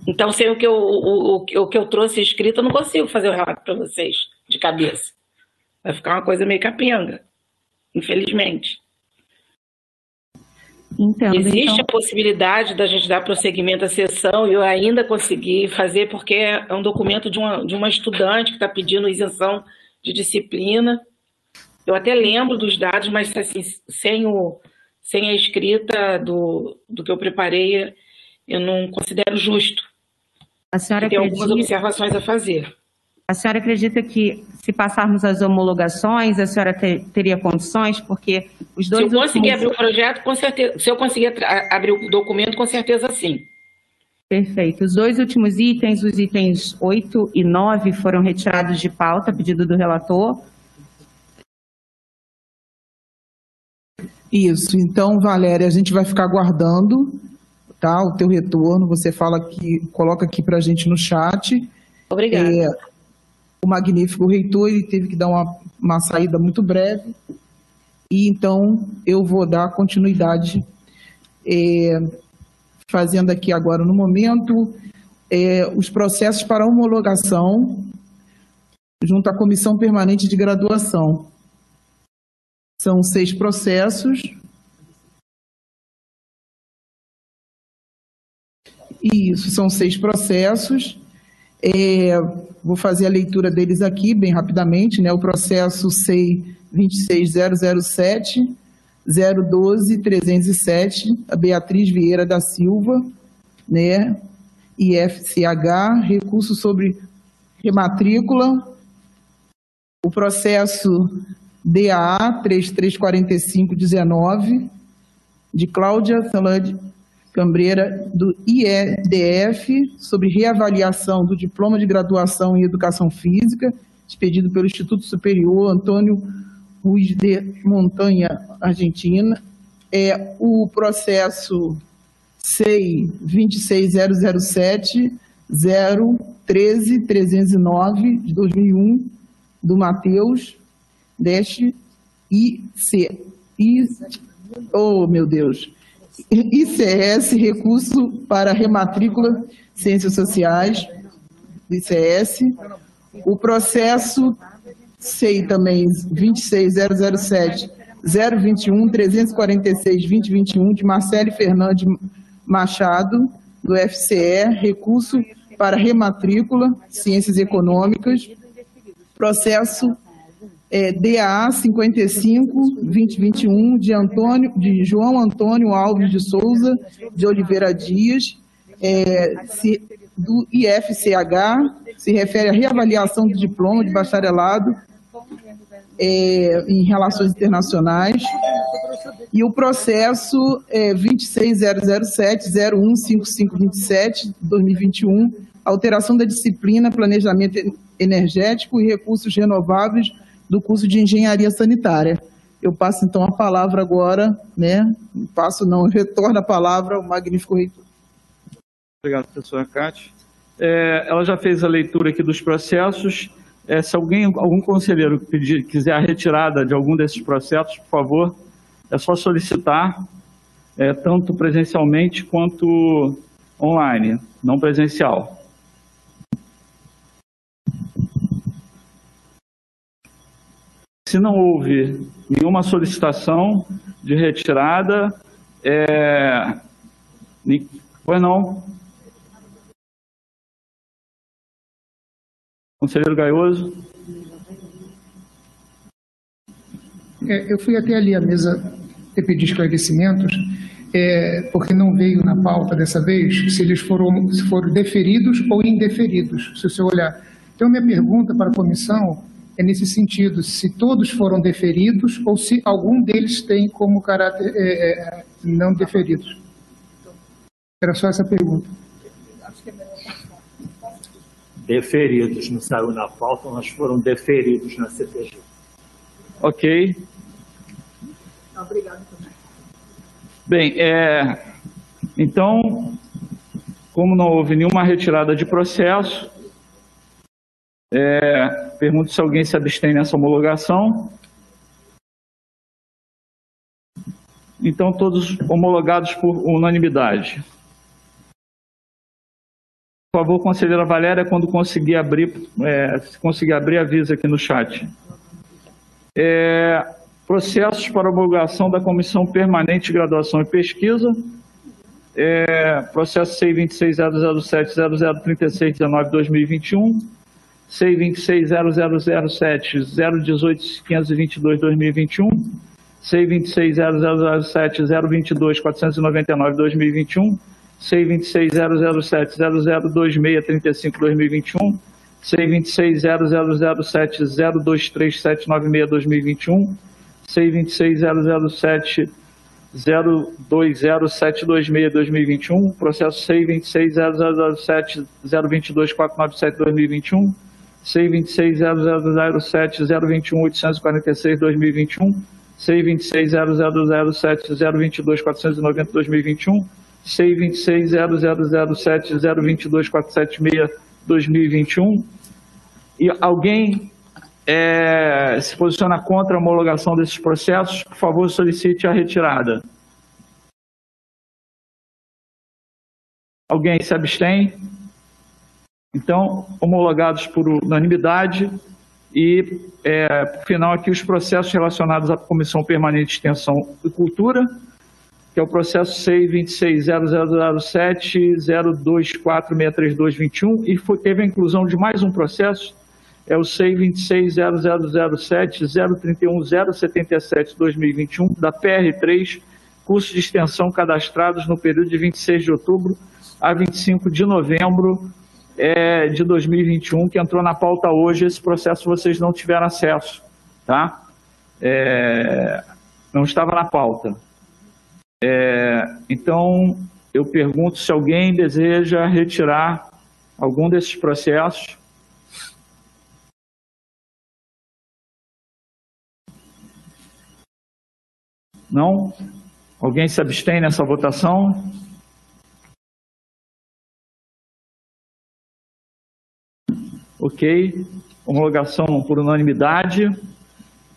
Então, sem o que eu, o, o, o que eu trouxe escrito, eu não consigo fazer o relato para vocês de cabeça. Vai ficar uma coisa meio capenga, infelizmente. Entendo, Existe então... a possibilidade da gente dar prosseguimento à sessão e eu ainda conseguir fazer, porque é um documento de uma, de uma estudante que está pedindo isenção de disciplina. Eu até lembro dos dados, mas assim, sem, o, sem a escrita do, do que eu preparei, eu não considero justo. A senhora Tem acredita... algumas observações a fazer. A senhora acredita que, se passarmos as homologações, a senhora ter, teria condições? Porque os dois. Se eu conseguir últimos... abrir o projeto, com certeza. Se eu conseguir abrir o documento, com certeza sim. Perfeito. Os dois últimos itens, os itens 8 e 9, foram retirados de pauta, a pedido do relator. Isso. Então, Valéria, a gente vai ficar aguardando tá, o teu retorno. Você fala que coloca aqui para a gente no chat. Obrigada. É, o magnífico reitor ele teve que dar uma, uma saída muito breve. E então eu vou dar continuidade é, fazendo aqui agora no momento é, os processos para homologação junto à comissão permanente de graduação. São seis processos. Isso, são seis processos. É, vou fazer a leitura deles aqui bem rapidamente, né? O processo SEI 26007 012 307, a Beatriz Vieira da Silva, né? IFCH, recurso sobre rematrícula. O processo DAA 334519 de Cláudia Salad Cambreira, do IEDF, sobre reavaliação do diploma de graduação em Educação Física, expedido pelo Instituto Superior Antônio Ruiz de Montanha, Argentina. É o processo SEI 26007 013 309 de 2001 do Matheus Deste IC. I, oh, meu Deus. ICS, recurso para rematrícula Ciências Sociais, ICS. O processo SEI também, 26007 021 346 2021 de Marcele Fernandes Machado, do FCE, recurso para rematrícula Ciências Econômicas. Processo é, DA 55 2021 de de João Antônio Alves de Souza de Oliveira Dias é, se, do IFCH se refere à reavaliação do diploma de bacharelado é, em relações internacionais e o processo é, 26007 015527 2021 alteração da disciplina planejamento energético e recursos renováveis do curso de engenharia sanitária. Eu passo então a palavra agora, né? Passo não, retorno a palavra ao magnífico reitor. Obrigado, professora Cátia. É, ela já fez a leitura aqui dos processos. É, se alguém, algum conselheiro pedir, quiser a retirada de algum desses processos, por favor, é só solicitar, é, tanto presencialmente quanto online, não presencial. Se não houve nenhuma solicitação de retirada, é... pois não. Conselheiro Gaioso. É, eu fui até ali a mesa e pedi esclarecimentos, é, porque não veio na pauta dessa vez se eles foram, se foram deferidos ou indeferidos, se o senhor olhar. Então, minha pergunta para a comissão é nesse sentido, se todos foram deferidos ou se algum deles tem como caráter é, é, não deferidos. Era só essa pergunta. Deferidos, não saiu na pauta, mas foram deferidos na CPG. Ok. Obrigado. Bem, é, então, como não houve nenhuma retirada de processo, é, pergunto se alguém se abstém nessa homologação. Então, todos homologados por unanimidade. Por favor, conselheira Valéria, quando conseguir abrir, é, se conseguir abrir, avisa aqui no chat. É, processos para homologação da Comissão Permanente de Graduação e Pesquisa. É, processo C26007003619-2021, C2600007-018-522-2021, C26007-022-499-2021, C26007-002635-2021, C26007-02379-2021, C26007-020726-2021, processo C26007-022-497-2021, C26007-021-846-2021, C26007-022-490-2021, C26007-022-476-2021. E alguém é, se posiciona contra a homologação desses processos, por favor, solicite a retirada. Alguém se abstém? Então, homologados por unanimidade. E, é, por final, aqui os processos relacionados à Comissão Permanente de Extensão e Cultura, que é o processo CEI 26.0007.024.63221, e foi, teve a inclusão de mais um processo, é o CEI 26.0007.031.077.2021, da PR3, cursos de extensão cadastrados no período de 26 de outubro a 25 de novembro é, de 2021, que entrou na pauta hoje. Esse processo vocês não tiveram acesso, tá? É, não estava na pauta. É, então, eu pergunto se alguém deseja retirar algum desses processos. Não? Alguém se abstém nessa votação? Ok. Homologação por unanimidade.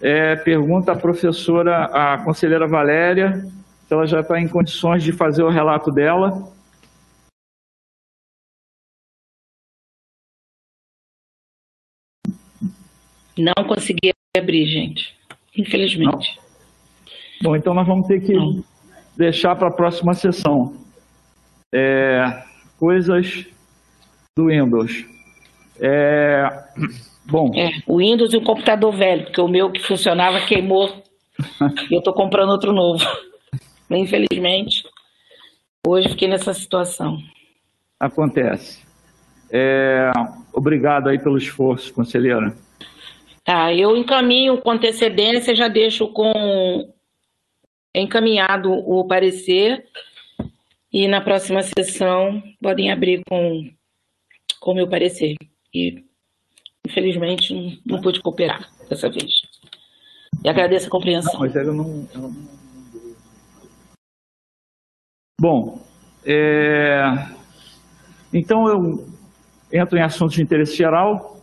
É, pergunta à professora, a conselheira Valéria, se ela já está em condições de fazer o relato dela. Não consegui abrir, gente. Infelizmente. Não. Bom, então nós vamos ter que Não. deixar para a próxima sessão. É, coisas do Windows. É, bom. É, o Windows e o computador velho, porque o meu que funcionava queimou e eu estou comprando outro novo. Infelizmente, hoje fiquei nessa situação. Acontece. É, obrigado aí pelo esforço, conselheira. Tá, eu encaminho com antecedência, já deixo com encaminhado o parecer e na próxima sessão podem abrir com o meu parecer e infelizmente não, não pude cooperar dessa vez. E agradeço a compreensão. Não, mas ela não, ela não... Bom, é... então eu entro em assuntos de interesse geral,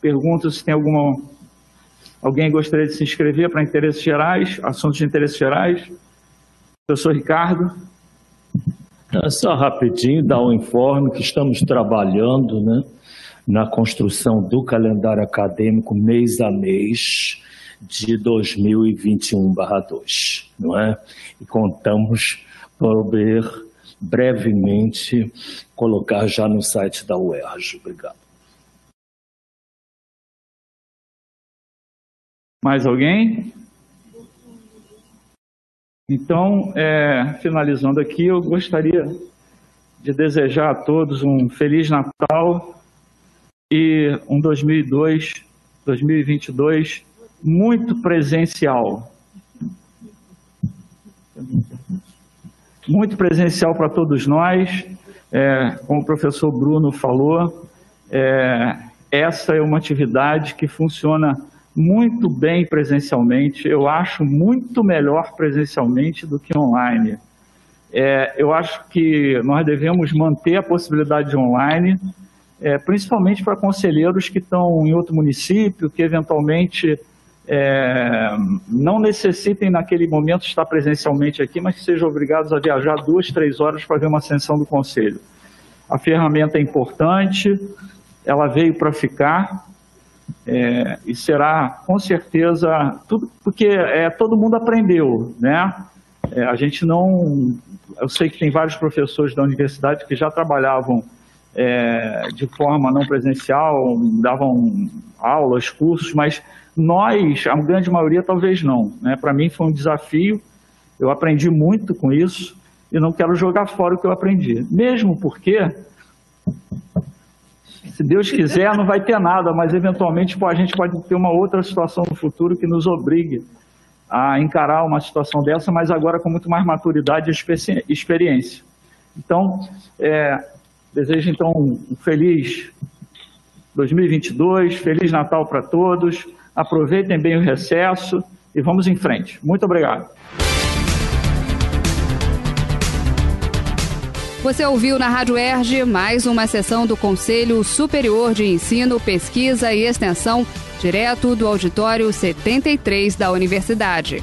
pergunto se tem alguma alguém gostaria de se inscrever para interesses gerais, assuntos de interesse gerais. Professor Ricardo. É só rapidinho dar um informe que estamos trabalhando, né? Na construção do calendário acadêmico mês a mês de 2021/2, não é? E contamos poder brevemente colocar já no site da UERJ. Obrigado. Mais alguém? Então, é, finalizando aqui, eu gostaria de desejar a todos um Feliz Natal e um 2002, 2022 muito presencial. Muito presencial para todos nós. É, como o professor Bruno falou, é, essa é uma atividade que funciona muito bem presencialmente. Eu acho muito melhor presencialmente do que online. É, eu acho que nós devemos manter a possibilidade de online, é, principalmente para conselheiros que estão em outro município, que eventualmente é, não necessitem naquele momento estar presencialmente aqui, mas que sejam obrigados a viajar duas, três horas para ver uma ascensão do Conselho. A ferramenta é importante, ela veio para ficar é, e será com certeza tudo porque é, todo mundo aprendeu, né? É, a gente não, eu sei que tem vários professores da universidade que já trabalhavam é, de forma não presencial, davam aulas, cursos, mas nós, a grande maioria, talvez não. Né? Para mim foi um desafio, eu aprendi muito com isso e não quero jogar fora o que eu aprendi. Mesmo porque, se Deus quiser, não vai ter nada, mas eventualmente a gente pode ter uma outra situação no futuro que nos obrigue a encarar uma situação dessa, mas agora com muito mais maturidade e experiência. Então, é, desejo então um feliz 2022, feliz Natal para todos. Aproveitem bem o recesso e vamos em frente. Muito obrigado. Você ouviu na Rádio Erge mais uma sessão do Conselho Superior de Ensino, Pesquisa e Extensão, direto do auditório 73 da Universidade.